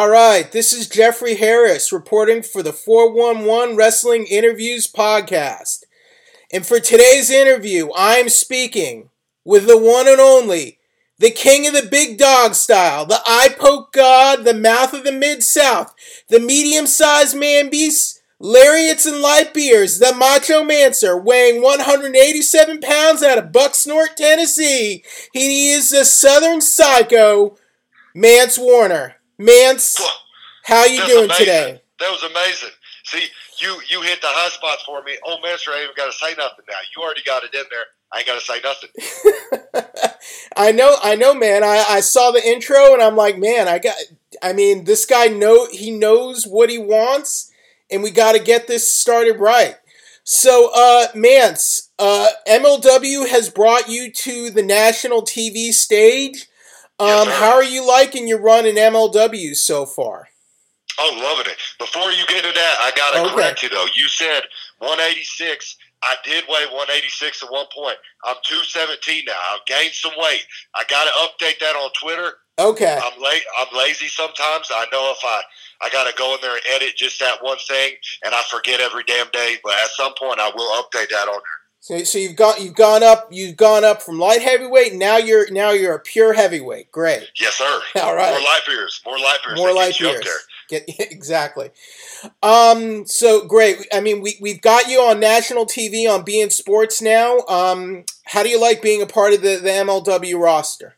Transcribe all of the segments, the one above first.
All right, this is Jeffrey Harris reporting for the 411 Wrestling Interviews podcast. And for today's interview, I'm speaking with the one and only, the king of the big dog style, the eye poke god, the mouth of the mid south, the medium sized man beast, lariats and light beers, the macho mancer, weighing 187 pounds out of Bucksnort, Tennessee. He is the southern psycho, Mance Warner. Mance, how you doing amazing. today? That was amazing. See, you you hit the high spots for me. Oh, Master I ain't even got to say nothing now. You already got it in there. I ain't got to say nothing. I know, I know, man. I, I saw the intro and I'm like, man, I got. I mean, this guy know he knows what he wants, and we got to get this started right. So, uh, Mance, uh, MLW has brought you to the national TV stage. Um, Yes, how are you liking your run in MLW so far? Oh, loving it. Before you get to that, I got to Okay. correct you though. You said 186. I did weigh 186 at one point. I'm 217 now. I've gained some weight. I got to update that on Twitter. Okay. I'm late. I'm lazy sometimes. I know if I I got to go in there and edit just that one thing, and I forget every damn day. But at some point, I will update that on there. So, so you've got you've gone up you've gone up from light heavyweight. Now you're now you're a pure heavyweight. Great. Yes, sir. All right. More light beers. More light beers. More that light beers. there. Get exactly. Um. So great. I mean, we we've got you on national TV on beIN Sports now. Um. How do you like being a part of the the MLW roster?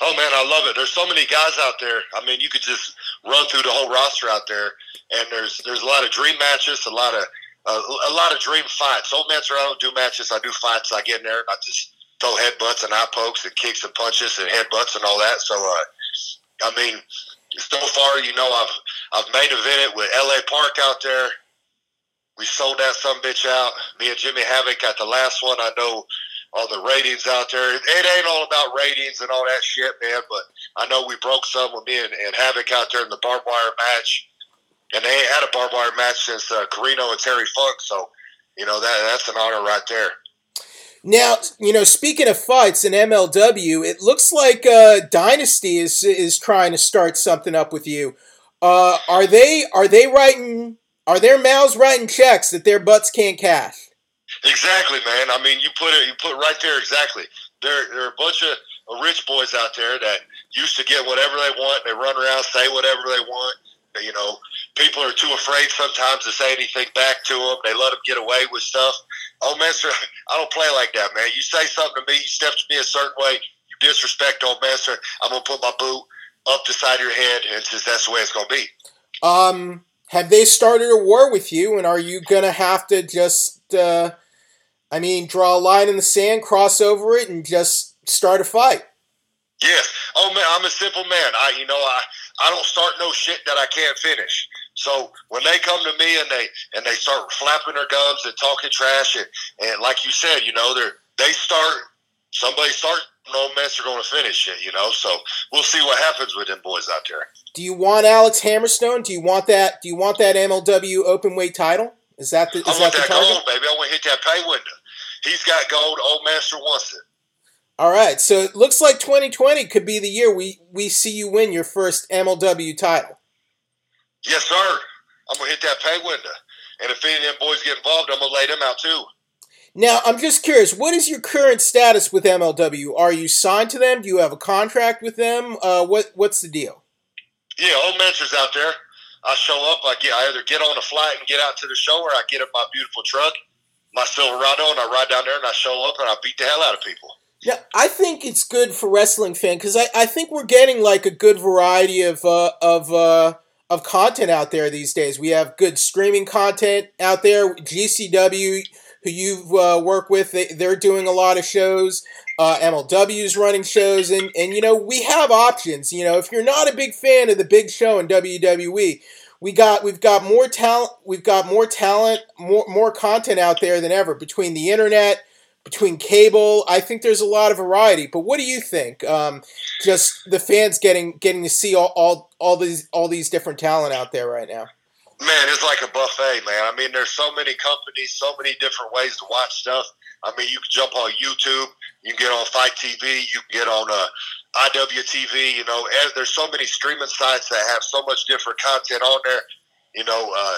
Oh man, I love it. There's so many guys out there. I mean, you could just run through the whole roster out there, and there's there's a lot of dream matches, a lot of a lot of dream fights. Old Man's I don't do matches. I do fights. I get in there I just throw headbutts and eye pokes and kicks and punches and headbutts and all that. So, uh, I mean, so far, you know, I've I've main evented with L.A. Park out there. We sold that some bitch out. Me and Jimmy Havoc got the last one. I know all the ratings out there. It ain't all about ratings and all that shit, man. But I know we broke some with me and, and Havoc out there in the barbed wire match, and they ain't had a barbed wire match since uh, Carino and Terry Funk. So, you know that that's an honor right there. Now, you know, speaking of fights in MLW, it looks like uh, Dynasty is is trying to start something up with you. Uh, are they are they writing? Are their mouths writing checks that their butts can't cash? Exactly, man. I mean, you put it, you put it right there. Exactly. There, there are a bunch of rich boys out there that used to get whatever they want. They run around, say whatever they want. You know, people are too afraid sometimes to say anything back to them. They let them get away with stuff. Oh, Master, I don't play like that, man. You say something to me, you step to me a certain way, you disrespect old Master. I'm gonna put my boot up the side of your head, and just, that's the way it's gonna be. Um, have they started a war with you, and are you gonna have to just, uh, I mean, draw a line in the sand, cross over it, and just start a fight? Yes. Oh man, I'm a simple man. I, you know, I, I don't start no shit that I can't finish. So when they come to me and they and they start flapping their gums and talking trash and, and like you said, you know, they they start somebody start no mess are going to finish it. You know, so we'll see what happens with them boys out there. Do you want Alex Hammerstone? Do you want that? Do you want that MLW open weight title? Is that the, is I that want the that target? gold, baby. I want to hit that pay window. He's got gold. Old master wants it. All right, so it looks like 2020 could be the year we we see you win your first MLW title. Yes, sir. I'm gonna hit that pay window. And if any of them boys get involved, I'm gonna lay them out too. Now, I'm just curious, what is your current status with MLW? Are you signed to them? Do you have a contract with them? Uh, what what's the deal? Yeah, old Mentor's out there. I show up. I get. I either get on a flight and get out to the show, or I get in my beautiful truck, my Silverado, and I ride down there and I show up and I beat the hell out of people. Yeah, I think it's good for wrestling fan because I, I think we're getting like a good variety of uh, of uh, of content out there these days. We have good streaming content out there. GCW, who you've uh, worked with, they, they're doing a lot of shows. Uh, MLW's running shows, and and you know we have options. You know, if you're not a big fan of the big show in WWE, we got we've got more talent. We've got more talent, more more content out there than ever between the internet between cable. I think there's a lot of variety. But what do you think? Um, just the fans getting getting to see all, all all these all these different talent out there right now. Man, it's like a buffet, man. I mean, there's so many companies, so many different ways to watch stuff. I mean, you can jump on YouTube, you can get on FITE TV, you can get on uh, IWTV. You know, and there's so many streaming sites that have so much different content on there. You know, uh,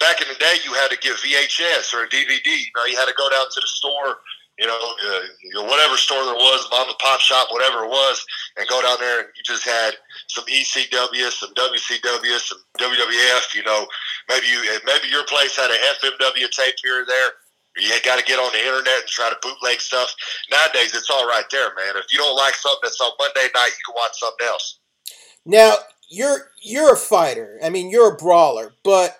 back in the day, you had to get VHS or a DVD. You know, you had to go down to the store you know, uh, you know, whatever store there was, mom and pop shop, whatever it was, and go down there and you just had some ECW, some WCW, some WWF. You know, maybe you maybe your place had a FMW tape here or there. You had got to get on the internet and try to bootleg stuff. Nowadays, it's all right there, man. If you don't like something that's on Monday night, you can watch something else. Now you're you're a fighter. I mean, you're a brawler, but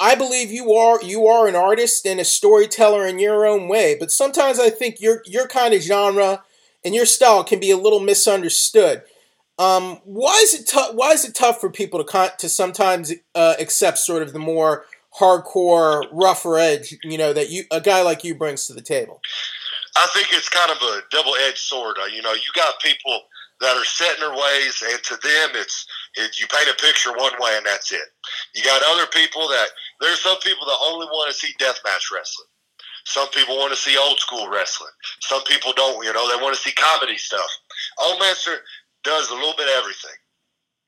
I believe you are you are an artist and a storyteller in your own way, but sometimes I think your your kind of genre and your style can be a little misunderstood. Um, why is it tough? Why is it tough for people to con- to sometimes uh, accept sort of the more hardcore, rougher edge? You know that you a guy like you brings to the table. I think it's kind of a double edged sword. Uh, you know, you got people that are set in their ways, and to them, it's it, you paint a picture one way and that's it. You got other people that there's some people that only want to see deathmatch wrestling. Some people want to see old school wrestling. Some people don't. You know, they want to see comedy stuff. Old Master does a little bit of everything.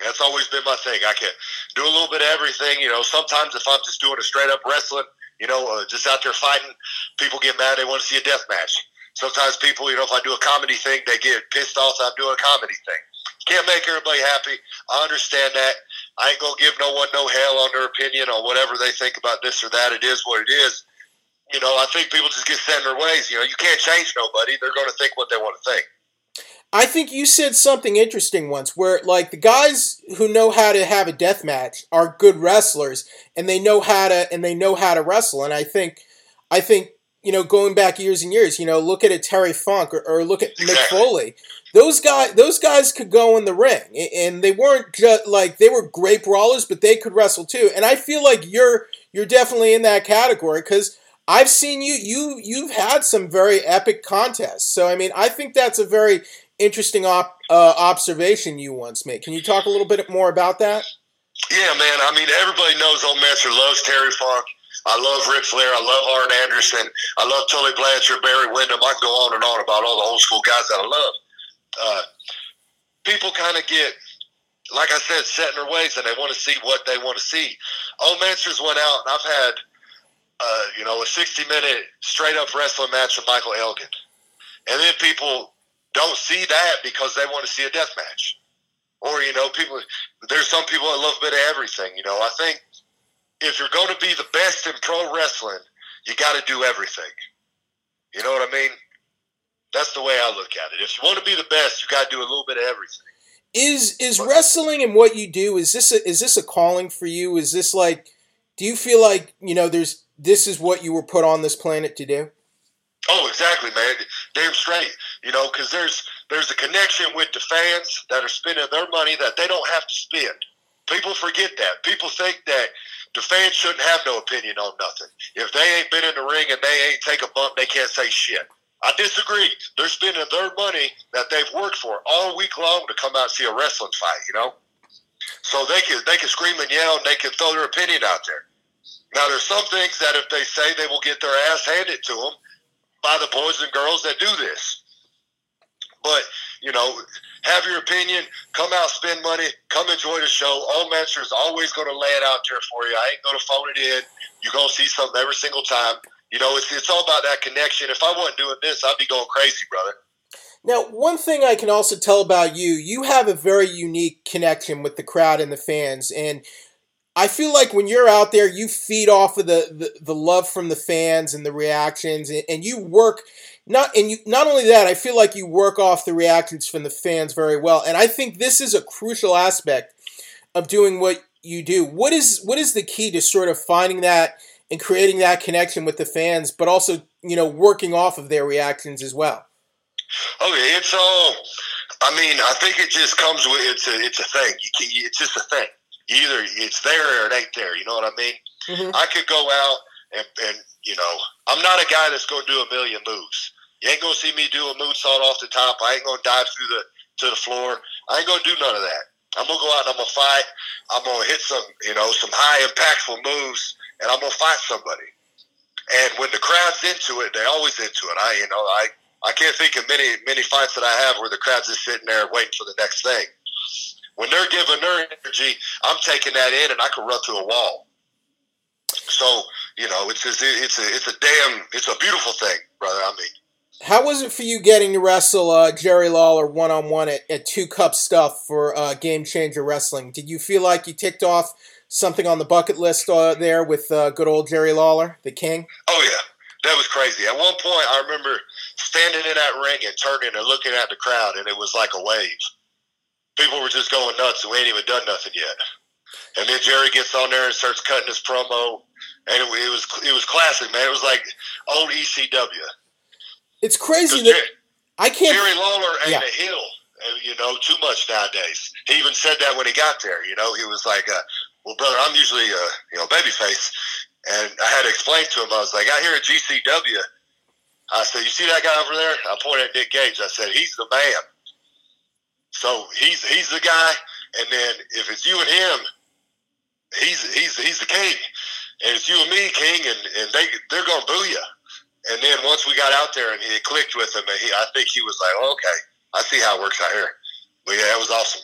That's always been my thing. I can do a little bit of everything. You know, sometimes if I'm just doing a straight up wrestling, you know, uh, just out there fighting, people get mad. They want to see a death match. Sometimes people, you know, if I do a comedy thing, they get pissed off I'm doing a comedy thing. Can't make everybody happy. I understand that. I ain't gonna give no one no hell on their opinion on whatever they think about this or that. It is what it is. You know, I think people just get set in their ways. You know, you can't change nobody. They're gonna think what they want to think. I think you said something interesting once where like the guys who know how to have a death match are good wrestlers and they know how to and they know how to wrestle and I think I think you know going back years and years you know look at a Terry Funk or, or look at exactly. Mick Foley. Those guys those guys could go in the ring and they weren't just like they were great brawlers but they could wrestle too. And i feel like you're you're definitely in that category because i've seen you you you've had some very epic contests. So i mean i think that's a very interesting op, uh, observation you once made. Can you talk a little bit more about that? Yeah man. I mean everybody knows old master loves terry funk I love Ric Flair. I love Arn Anderson. I love Tully Blanchard, Barry Windham. I can go on and on about all the old school guys that I love uh, people kind of get, like I said, set in their ways and they want to see what they want to see. Old Mansters went out and I've had, uh, you know, a 60 minute straight up wrestling match with Michael Elgin. And then people don't see that because they want to see a death match. Or, you know, people, there's some people that love a bit of everything. You know, I think if you're going to be the best in pro wrestling, you got to do everything. You know what I mean? That's the way I look at it. If you want to be the best, you got to do a little bit of everything. Is is wrestling and what you do is this a, is this a calling for you? Is this like do you feel like, you know, there's this is what you were put on this planet to do? Oh, exactly, man. Damn straight. You know, because there's there's a connection with the fans that are spending their money that they don't have to spend. People forget that. People think that the fans shouldn't have no opinion on nothing. If they ain't been in the ring and they ain't take a bump, they can't say shit. I disagree. They're spending their money that they've worked for all week long to come out and see a wrestling fight. You know, so they can they can scream and yell and they can throw their opinion out there. Now, there's some things that if they say they will get their ass handed to them by the boys and girls that do this. But you know, have your opinion. Come out, spend money. Come enjoy the show. Old Master is always going to lay it out there for you. I ain't going to phone it in. You're going to see something every single time. You know, it's, it's all about that connection. If I wasn't doing this, I'd be going crazy, brother. Now, one thing I can also tell about you, you have a very unique connection with the crowd and the fans. And I feel like when you're out there, you feed off of the, the, the love from the fans and the reactions, and, and you work not and you not only that, I feel like you work off the reactions from the fans very well. And I think this is a crucial aspect of doing what you do. What is what is the key to sort of finding that and creating that connection with the fans, but also you know working off of their reactions as well. Okay, it's all. I mean, I think it just comes with it's a it's a thing. You can, it's just a thing. Either it's there or it ain't there. You know what I mean? Mm-hmm. I could go out and, and you know I'm not a guy that's going to do a million moves. You ain't gonna see me do a moonsault off the top. I ain't gonna dive through the to the floor. I ain't gonna do none of that. I'm gonna go out and I'm gonna fight. I'm gonna hit some, you know, some high impactful moves and I'm gonna fight somebody. And when the crowd's into it, they're always into it. I, you know, I, I can't think of many many fights that I have where the crowd's just sitting there waiting for the next thing. When they're giving their energy, I'm taking that in, and I can run through a wall. So you know, it's it's it's a it's a damn it's a beautiful thing, brother. I mean. How was it for you getting to wrestle uh, Jerry Lawler one on one at Two Cup Stuff for uh, Game Changer Wrestling? Did you feel like you ticked off something on the bucket list uh, there with uh, good old Jerry Lawler, the King? Oh yeah, that was crazy. At one point, I remember standing in that ring and turning and looking at the crowd, and it was like a wave. People were just going nuts, and we ain't even done nothing yet. And then Jerry gets on there and starts cutting his promo, and it, it was it was classic, man. It was like old ECW. It's crazy that I can't. Jerry Lawler ain't Yeah. a heel, uh, you know, too much nowadays. He even said that when he got there. You know, he was like, uh, "Well, brother, I'm usually uh, you know babyface," and I had to explain to him. I was like, "I hear at GCW." I said, "You see that guy over there?" I pointed at Nick Gage. I said, "He's the man." So he's he's the guy, and then if it's you and him, he's he's he's the king, and it's you and me, king, and and they they're gonna boo you. And then once we got out there and he clicked with him, and he, I think he was like, oh, "Okay, I see how it works out here." But yeah, that was awesome.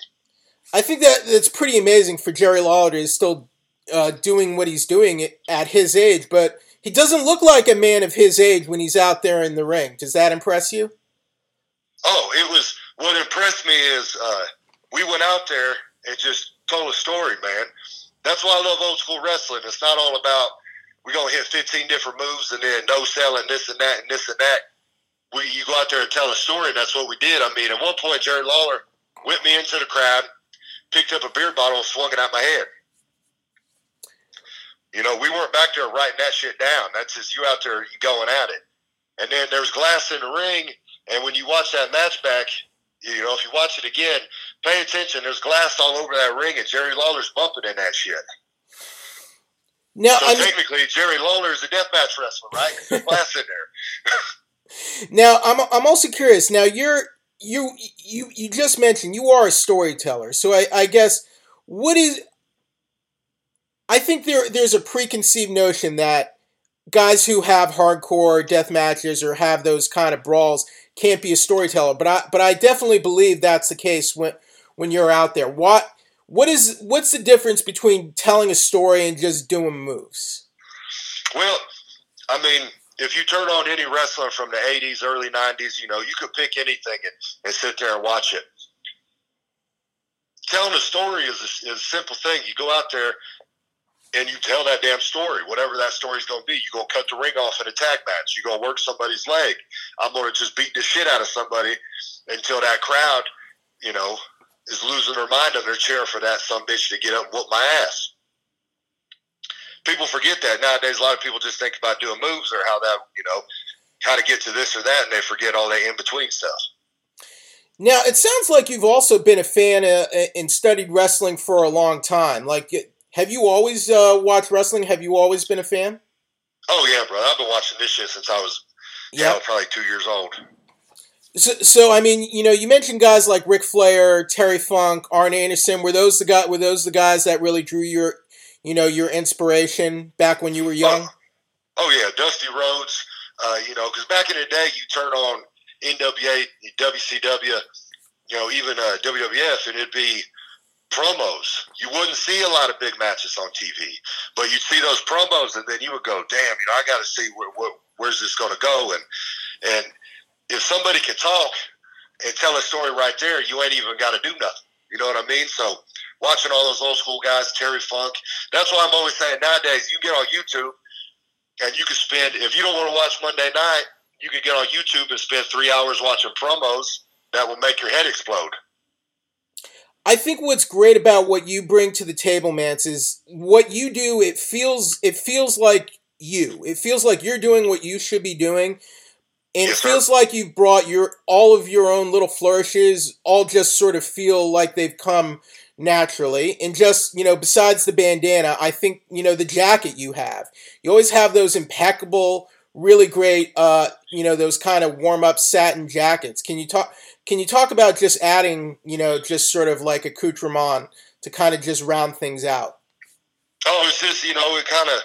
I think that that's pretty amazing for Jerry Lawler to still uh, doing what he's doing at his age, but he doesn't look like a man of his age when he's out there in the ring. Does that impress you? Oh, it was what impressed me is uh, we went out there and just told a story, man. That's why I love old school wrestling. It's not all about we're gonna hit 15 different moves and then no selling this and that and this and that. We you go out there and tell a story, and that's what we did. I mean, at one point, Jerry Lawler whipped me into the crowd, picked up a beer bottle, and swung it at my head. You know, we weren't back there writing that shit down. That's just you out there going at it. And then there's glass in the ring, and when you watch that match back, you know, if you watch it again, pay attention. There's glass all over that ring, and Jerry Lawler's bumping in that shit. Now, So I mean, technically, Jerry Lawler is a deathmatch wrestler, right? There's in there. now I'm I'm also curious. Now you're you you you just mentioned you are a storyteller, so I, I guess what is I think there there's a preconceived notion that guys who have hardcore death matches or have those kind of brawls can't be a storyteller. But I but I definitely believe that's the case when when you're out there. What what is what's the difference between telling a story and just doing moves? Well, I mean, if you turn on any wrestler from the 80s, early 90s, you know, you could pick anything and, and sit there and watch it. Telling a story is a, is a simple thing. You go out there and you tell that damn story, whatever that story's going to be. You're going to cut the ring off in a tag match. You're going to work somebody's leg. I'm going to just beat the shit out of somebody until that crowd, you know, is losing their mind on their chair for that some bitch to get up and whoop my ass people forget that nowadays. A lot of people just think about doing moves or how that you know how to get to this or that, and they forget all that in between stuff. Now it sounds like you've also been a fan uh, and studied wrestling for a long time. Like, have you always uh, watched wrestling? Have you always been a fan? Oh yeah, bro. I've been watching this shit since I was yeah, probably two years old. So, so I mean, you know, you mentioned guys like Ric Flair, Terry Funk, Arn Anderson. Were those the guy? Were those the guys that really drew your, you know, your inspiration back when you were young? Oh, oh yeah, Dusty Rhodes. Uh, you know, because back in the day, you turn on NWA, WCW, you know, even uh, WWF, and it'd be promos. You wouldn't see a lot of big matches on TV, but you'd see those promos, and then you would go, "Damn, you know, I got to see where, where, where's this going to go." And and if somebody can talk and tell a story right there, you ain't even got to do nothing. You know what I mean? So watching all those old school guys, Terry Funk. That's why I'm always saying nowadays you get on YouTube and you can spend if you don't want to watch Monday night, you could get on YouTube and spend three hours watching promos that will make your head explode. I think what's great about what you bring to the table, Mance, is what you do. It feels it feels like you. It feels like you're doing what you should be doing, and Yes, it sir. feels like you've brought your all of your own little flourishes. All just sort of feel like they've come naturally, and just you know, besides the bandana, I think you know the jacket you have. You always have those impeccable, really great, uh, you know, those kind of warm up satin jackets. Can you talk? Can you talk about just adding, you know, just sort of like accoutrement to kind of just round things out? Oh, it's just you know, it kind of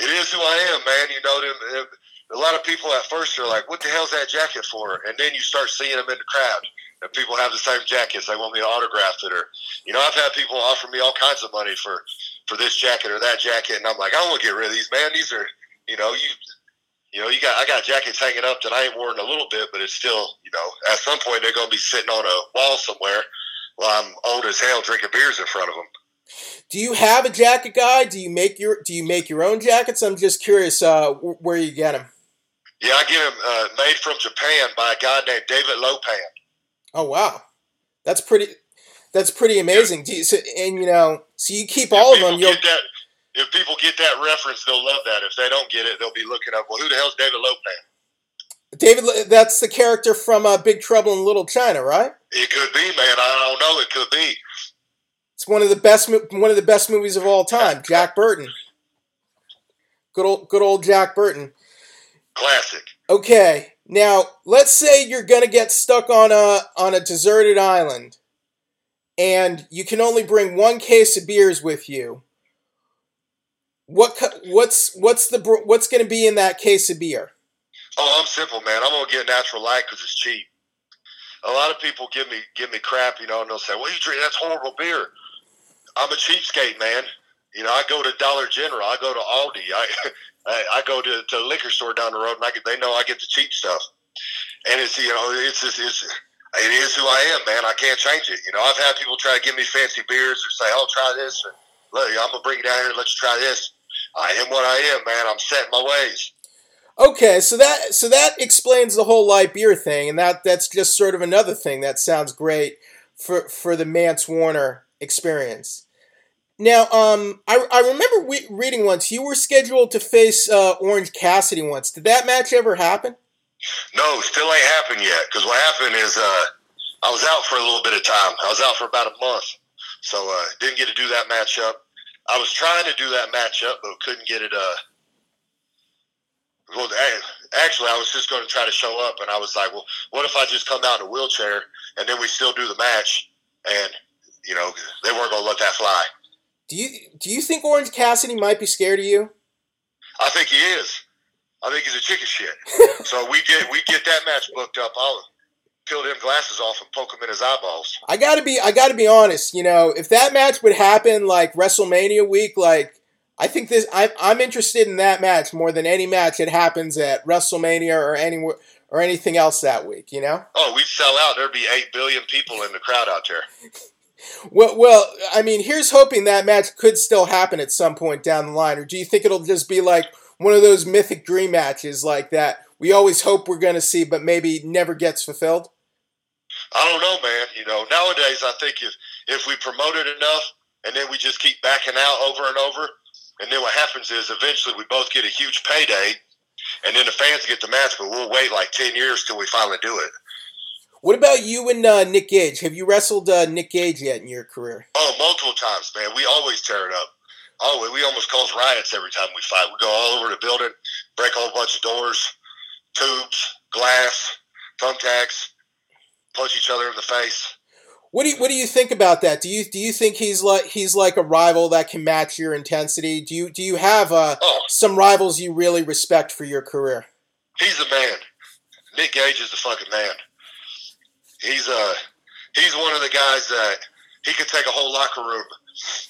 it is who I am, man. You know, them, them a lot of people at first are like, "What the hell's that jacket for?" And then you start seeing them in the crowd, and people have the same jackets. They want me to autograph it, or you know, I've had people offer me all kinds of money for for this jacket or that jacket, and I'm like, I don't want to get rid of these, man. These are, you know, you. You know, you got I got jackets hanging up that I ain't worn a little bit, but it's still, you know, at some point they're gonna be sitting on a wall somewhere while I'm old as hell drinking beers in front of them. Do you have a jacket guy? Do you make your Do you make your own jackets? I'm just curious uh, where you get them. Yeah, I get them uh, made from Japan by a guy named David Lo Pan. Oh wow, that's pretty. That's pretty amazing. You, so, and you know, so you keep if all of them. You'll that, if people get that reference, they'll love that. If they don't get it, they'll be looking up. Well, who the hell's David Lo Pan? David, that's the character from uh, Big Trouble in Little China, right? It could be, man. I don't know. It could be. It's one of the best one of the best movies of all time. Jack Burton. Good old good old Jack Burton. Classic. Okay. Now, let's say you're going to get stuck on a on a deserted island and you can only bring one case of beers with you. What what's what's the what's going to be in that case of beer? Oh, I'm simple, man. I'm gonna get natural light because it's cheap. A lot of people give me give me crap, you know, and they'll say, "Well, you drink that's horrible beer." I'm a cheapskate, man. You know, I go to Dollar General, I go to Aldi, I I, go to, to a liquor store down the road, and I get, they know I get the cheap stuff. And it's you know, it's just it's it is who I am, man. I can't change it. You know, I've had people try to give me fancy beers or say, "Oh, try this," or "Look, I'm gonna bring you down here and let you try this." I am what I am, man. I'm set in my ways. Okay, so that so that explains the whole light beer thing, and that that's just sort of another thing that sounds great for for the Mance Warner experience. Now, um, I, I remember we, reading once you were scheduled to face uh, Orange Cassidy once. Did that match ever happen? No, still ain't happened yet. Because what happened is uh, I was out for a little bit of time. I was out for about a month, so uh, didn't get to do that matchup. I was trying to do that matchup, but couldn't get it. Uh, well, actually, I was just going to try to show up, and I was like, "Well, what if I just come out in a wheelchair and then we still do the match?" And you know, they weren't going to let that fly. Do you do you think Orange Cassidy might be scared of you? I think he is. I think he's a chicken shit. so we get we get that match booked up. I'll peel them glasses off and poke him in his eyeballs. I gotta be I gotta be honest. You know, if that match would happen like WrestleMania week, like I think this I'm I'm interested in that match more than any match that happens at WrestleMania or anywhere or anything else that week. You know? Oh, we'd sell out. There'd be eight billion people in the crowd out there. Well, well, I mean, here's hoping that match could still happen at some point down the line, or do you think it'll just be like one of those mythic dream matches like that we always hope we're going to see, but maybe never gets fulfilled? I don't know, man. You know, nowadays I think if if we promote it enough and then we just keep backing out over and over, and then what happens is eventually we both get a huge payday, and then the fans get the match, but we'll wait like ten years till we finally do it. What about you and uh, Nick Gage? Have you wrestled uh, Nick Gage yet in your career? Oh, multiple times, man. We always tear it up. Oh, we almost cause riots every time we fight. We go all over the building, break a whole bunch of doors, tubes, glass, thumbtacks, punch each other in the face. What do you, what do you think about that? Do you do you think he's like he's like a rival that can match your intensity? Do you do you have uh, oh. some rivals you really respect for your career? He's the man. Nick Gage is the fucking man he's uh he's one of the guys that he could take a whole locker room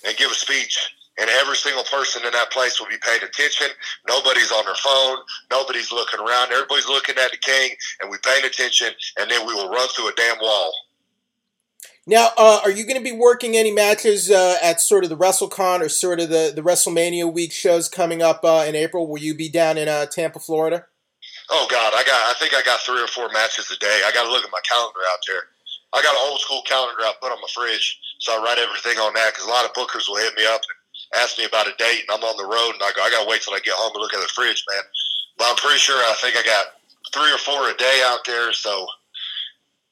and give a speech and every single person in that place will be paying attention. Nobody's on their phone. Nobody's looking around. Everybody's looking at the king, and we paying attention, and then we will run through a damn wall. Now, uh, are you going to be working any matches uh, at sort of the WrestleCon or sort of the, the WrestleMania week shows coming up uh, in April? Will you be down in uh, Tampa, Florida? Oh God, I got. I think I got three or four matches a day. I got to look at my calendar out there. I got an old school calendar I put on my fridge, so I write everything on that because a lot of bookers will hit me up and ask me about a date, and I'm on the road, and I go, I got to wait till I get home and look at the fridge, man. But I'm pretty sure I think I got three or four a day out there, so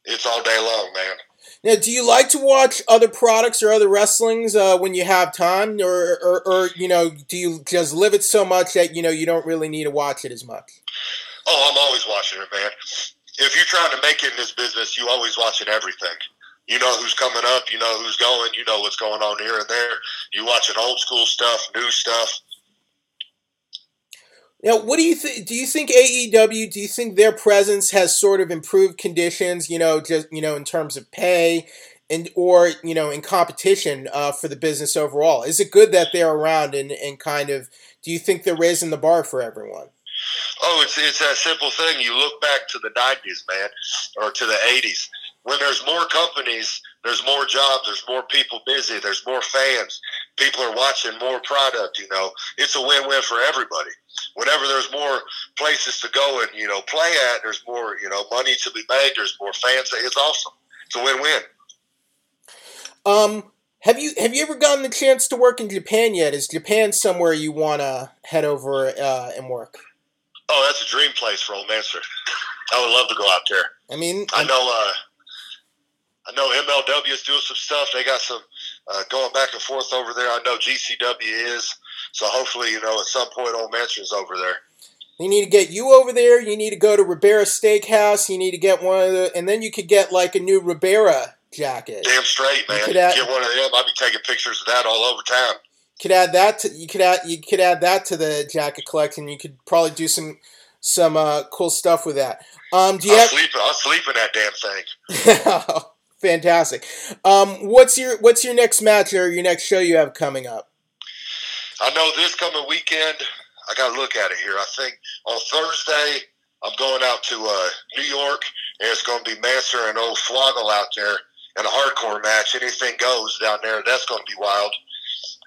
it's all day long, man. Now, do you like to watch other products or other wrestlings uh, when you have time, or, or, or, you know, do you just live it so much that you know you don't really need to watch it as much? Oh, I'm always watching it, man. If you're trying to make it in this business, you always watching everything. You know who's coming up, you know who's going, you know what's going on here and there. You watching old school stuff, new stuff. Now, what do you think? Do you think AEW? Do you think their presence has sort of improved conditions? You know, just you know, in terms of pay, and or you know, in competition uh, for the business overall. Is it good that they're around and and kind of? Do you think they're raising the bar for everyone? Oh, it's it's that simple thing. You look back to the '90s, man, or to the '80s when there's more companies, there's more jobs, there's more people busy, there's more fans, people are watching more product. You know, it's a win-win for everybody. Whenever there's more places to go and you know play at, there's more you know money to be made. There's more fans. It's awesome. It's a win-win. Um, have you have you ever gotten the chance to work in Japan yet? Is Japan somewhere you want to head over uh, and work? Oh, that's a dream place for Old Manser. I would love to go out there. I mean, I know. Uh, I know MLW is doing some stuff. They got some uh, going back and forth over there. I know GCW is. So hopefully, you know, at some point, Old Mansion's over there. You need to get you over there. You need to go to Ribera Steakhouse. You need to get one of the, and then you could get like a new Ribera jacket. Damn straight, man. Add, get one of them. I'll be taking pictures of that all over town. Could add that to you could add you could add that to the jacket collection. You could probably do some some uh, cool stuff with that. Um, do you I'll have, sleep. I'll sleep in that damn thing. Fantastic. Um, what's your what's your next match or your next show you have coming up? I know this coming weekend. I got to look at it here. I think on Thursday I'm going out to uh, New York, and it's going to be Manser and Old Swoggle out there in a hardcore match. Anything goes down there. That's going to be wild.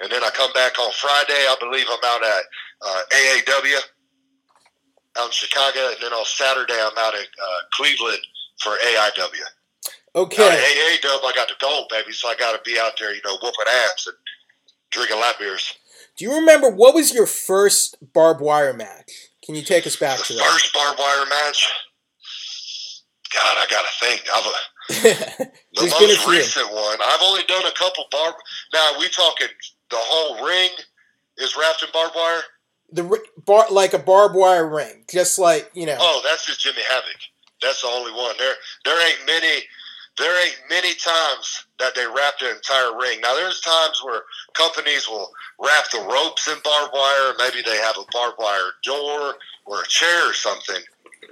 And then I come back on Friday. I believe I'm out at uh, AAW out in Chicago, and then on Saturday I'm out at uh, Cleveland for AIW. Okay. Hey, I got the gold, baby, so I got to be out there, you know, whooping ass and drinking lap beers. Do you remember what was your first barbed wire match? Can you take us back the to that? First barbed wire match? God, I got to think. I've, the most recent one. I've only done a couple barb. Now, we talking the whole ring is wrapped in barbed wire? The bar, like a barbed wire ring, just like you know. Oh, that's just Jimmy Havoc. That's the only one. There, there ain't many there ain't many times that they wrap the entire ring. Now, there's times where companies will wrap the ropes in barbed wire. Maybe they have a barbed wire door or a chair or something,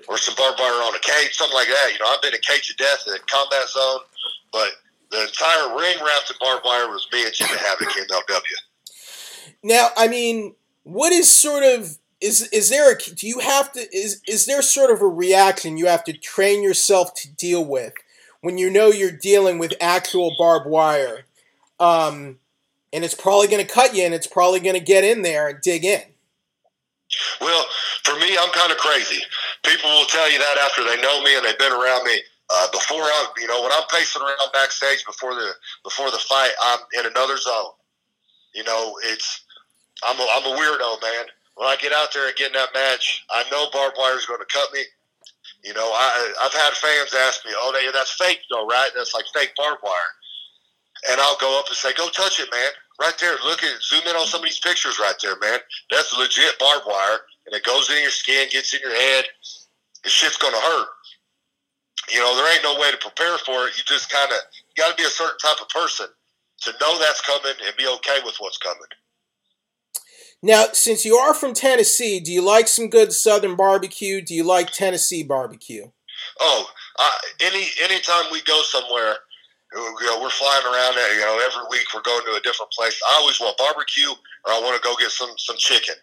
or some barbed wire on a cage, something like that. You know, I've been in Cage of Death in Combat Zone, but the entire ring wrapped in barbed wire was me and Jimmy Havoc in MLW. Now, I mean, what is sort of is is there a do you have to is is there sort of a reaction you have to train yourself to deal with when you know you're dealing with actual barbed wire. Um, and it's probably going to cut you and it's probably going to get in there and dig in. Well, for me, I'm kind of crazy. People will tell you that after they know me and they've been around me. Uh, before I, you know, when I'm pacing around backstage before the before the fight, I'm in another zone. You know, it's I'm a, I'm a weirdo, man. When I get out there and get in that match, I know barbed wire is going to cut me. You know, I, I've had fans ask me, "Oh, that's fake, though, right? That's like fake barbed wire." And I'll go up and say, "Go touch it, man! Right there. Look at zoom in on some of these pictures right there, man. That's legit barbed wire, and it goes in your skin, gets in your head. The shit's gonna hurt. You know, there ain't no way to prepare for it. You just kind of got to be a certain type of person to know that's coming and be okay with what's coming." Now, since you are from Tennessee, do you like some good Southern barbecue? Do you like Tennessee barbecue? Oh, uh, any anytime we go somewhere, you know, we're flying around. You know, every week we're going to a different place. I always want barbecue, or I want to go get some some chicken.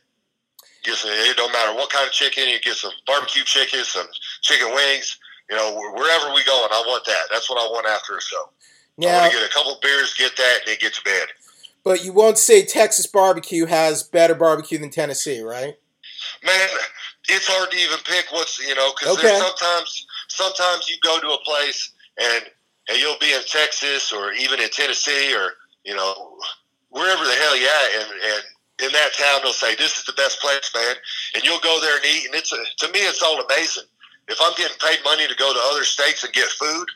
Get some, it don't matter what kind of chicken. You get some barbecue chicken, some chicken wings. You know, wherever we go, and I want that. That's what I want after a show. Now, I want to get a couple beers, get that, and then get to bed. But you won't say Texas barbecue has better barbecue than Tennessee, right? Man, it's hard to even pick what's you know because okay. sometimes sometimes you go to a place and and you'll be in Texas or even in Tennessee or you know wherever the hell you at and and in that town they'll say this is the best place, man, and you'll go there and eat and it's a, to me it's all amazing. If I'm getting paid money to go to other states and get food,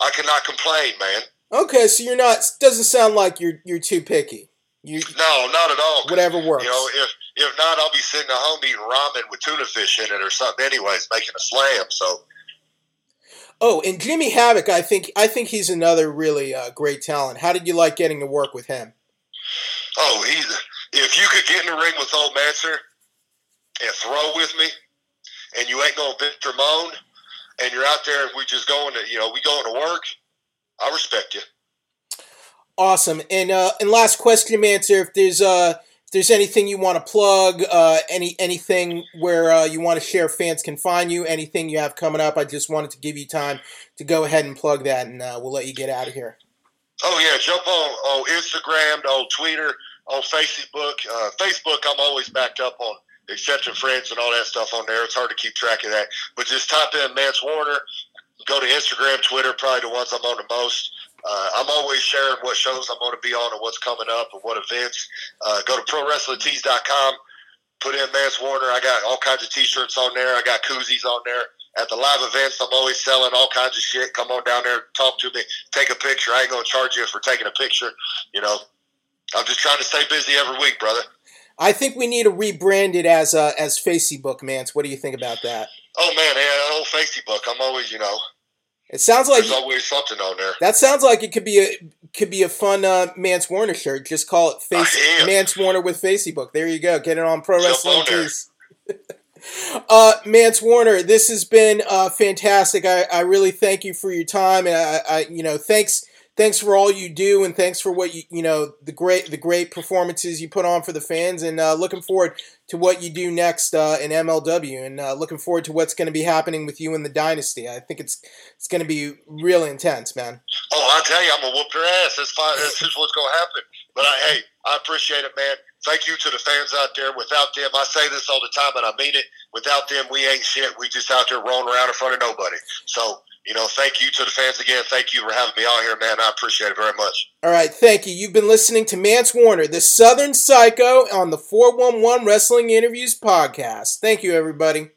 I cannot complain, man. Okay, so you're not. Doesn't sound like you're you're too picky. You, no, not at all. Whatever works. You know, if if not, I'll be sitting at home eating ramen with tuna fish in it or something. Anyways, making a slam. So. Oh, and Jimmy Havoc, I think I think he's another really uh, great talent. How did you like getting to work with him? Oh, he's if you could get in the ring with Old Manser, and throw with me, and you ain't gonna bitch or moan, and you're out there and we just going to you know we going to work, I respect you. Awesome. And uh, and last question, Manser, if there's uh if there's anything you want to plug, uh, any anything where uh, you want to share, fans can find you. Anything you have coming up, I just wanted to give you time to go ahead and plug that, and uh, we'll let you get out of here. Oh yeah, jump on on Instagram, on Twitter, on Facebook. Uh, Facebook, I'm always backed up on accepting friends and all that stuff on there. It's hard to keep track of that, but just type in Mance Warner. Go to Instagram, Twitter, probably the ones I'm on the most. Uh, I'm always sharing what shows I'm going to be on and what's coming up and what events. Uh, go to ProWrestlingTees.com. Put in Mance Warner. I got all kinds of T-shirts on there. I got koozies on there. At the live events, I'm always selling all kinds of shit. Come on down there, talk to me, take a picture. I ain't going to charge you for taking a picture. You know, I'm just trying to stay busy every week, brother. I think we need to rebrand it as uh, as Facebook, Mance. What do you think about that? Oh man, yeah, old Facebook. I'm always, you know, it sounds like there's always something on there. That sounds like it could be a could be a fun uh, Mance Warner shirt. Just call it Face Mance Warner with Facebook. There you go. Get it on Pro Wrestling Tees. uh, Mance Warner, this has been uh, fantastic. I, I really thank you for your time, and I, I you know thanks thanks for all you do and thanks for what you you know the great the great performances you put on for the fans and uh, looking forward to what you do next uh, in MLW and uh, looking forward to what's going to be happening with you in the dynasty. I think it's it's going to be really intense, man. Oh, I tell you, I'm gonna whoop your ass. That's fine. That's just what's going to happen. But I, hey, I appreciate it, man. Thank you to the fans out there. Without them, I say this all the time, and I mean it. Without them, we ain't shit. We just out there rolling around in front of nobody. So you know, thank you to the fans again. Thank you for having me on here, man. I appreciate it very much. All right, thank you. You've been listening to Mance Warner, the Southern Psycho, on the 411 Wrestling Interviews podcast. Thank you, everybody.